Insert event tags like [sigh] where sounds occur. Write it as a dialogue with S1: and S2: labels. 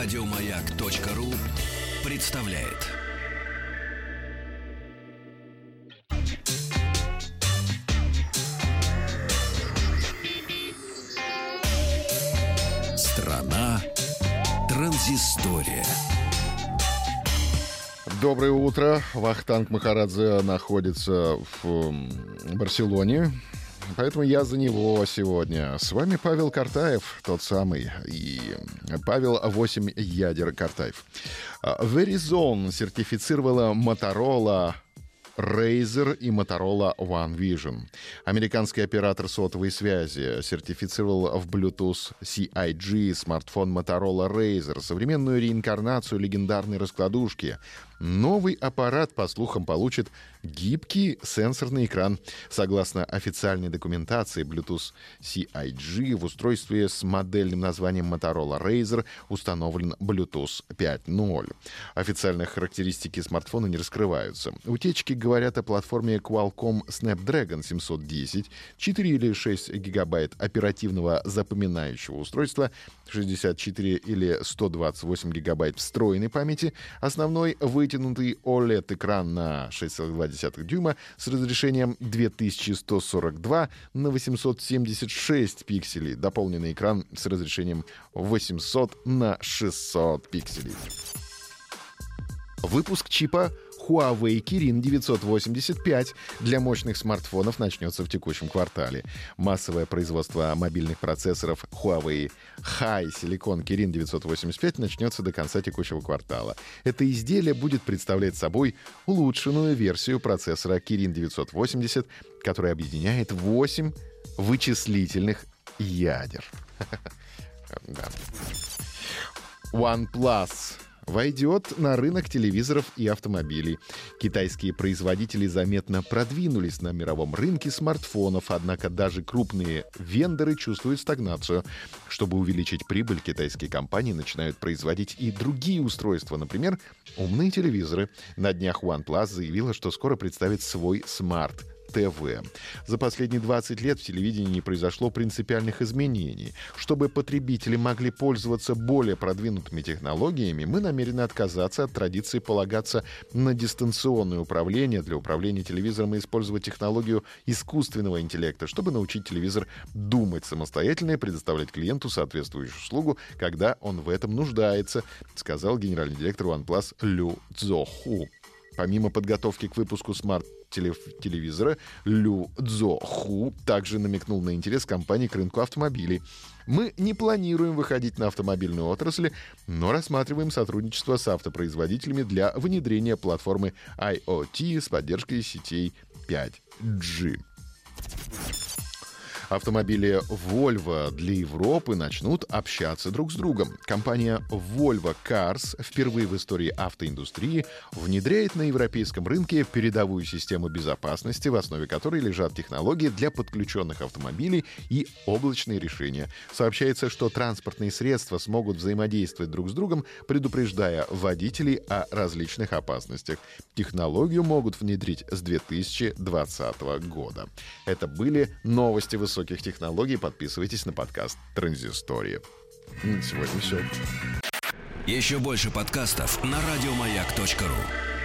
S1: Радиомаяк.ру представляет. Страна транзистория.
S2: Доброе утро. Вахтанг Махарадзе находится в Барселоне. Поэтому я за него сегодня. С вами Павел Картаев, тот самый. И Павел 8 ядер Картаев. Verizon сертифицировала Motorola Razer и Motorola One Vision. Американский оператор сотовой связи сертифицировал в Bluetooth CIG смартфон Motorola Razer, современную реинкарнацию легендарной раскладушки. Новый аппарат, по слухам, получит гибкий сенсорный экран. Согласно официальной документации, Bluetooth CIG в устройстве с модельным названием Motorola Razer установлен Bluetooth 5.0. Официальные характеристики смартфона не раскрываются. Утечки говорят о платформе Qualcomm Snapdragon 710, 4 или 6 гигабайт оперативного запоминающего устройства, 64 или 128 гигабайт встроенной памяти, основной вытянутый OLED-экран на 6,2 дюйма с разрешением 2142 на 876 пикселей, дополненный экран с разрешением 800 на 600 пикселей. Выпуск чипа Huawei Kirin 985 для мощных смартфонов начнется в текущем квартале. Массовое производство мобильных процессоров Huawei High Silicon Kirin 985 начнется до конца текущего квартала. Это изделие будет представлять собой улучшенную версию процессора Kirin 980, который объединяет 8 вычислительных ядер. [laughs] OnePlus войдет на рынок телевизоров и автомобилей. Китайские производители заметно продвинулись на мировом рынке смартфонов, однако даже крупные вендоры чувствуют стагнацию. Чтобы увеличить прибыль, китайские компании начинают производить и другие устройства, например, умные телевизоры. На днях OnePlus заявила, что скоро представит свой смарт ТВ. За последние 20 лет в телевидении не произошло принципиальных изменений. Чтобы потребители могли пользоваться более продвинутыми технологиями, мы намерены отказаться от традиции полагаться на дистанционное управление для управления телевизором и использовать технологию искусственного интеллекта, чтобы научить телевизор думать самостоятельно и предоставлять клиенту соответствующую услугу, когда он в этом нуждается, сказал генеральный директор OnePlus Лю Цзоху. Помимо подготовки к выпуску смарт-телевизора, Лю Цзо Ху также намекнул на интерес компании к рынку автомобилей. Мы не планируем выходить на автомобильную отрасль, но рассматриваем сотрудничество с автопроизводителями для внедрения платформы IoT с поддержкой сетей 5G. Автомобили Volvo для Европы начнут общаться друг с другом. Компания Volvo Cars впервые в истории автоиндустрии внедряет на европейском рынке передовую систему безопасности, в основе которой лежат технологии для подключенных автомобилей и облачные решения. Сообщается, что транспортные средства смогут взаимодействовать друг с другом, предупреждая водителей о различных опасностях. Технологию могут внедрить с 2020 года. Это были новости высокого высоких технологий подписывайтесь на подкаст Транзистория. Сегодня все.
S1: Еще больше подкастов на радиомаяк.ру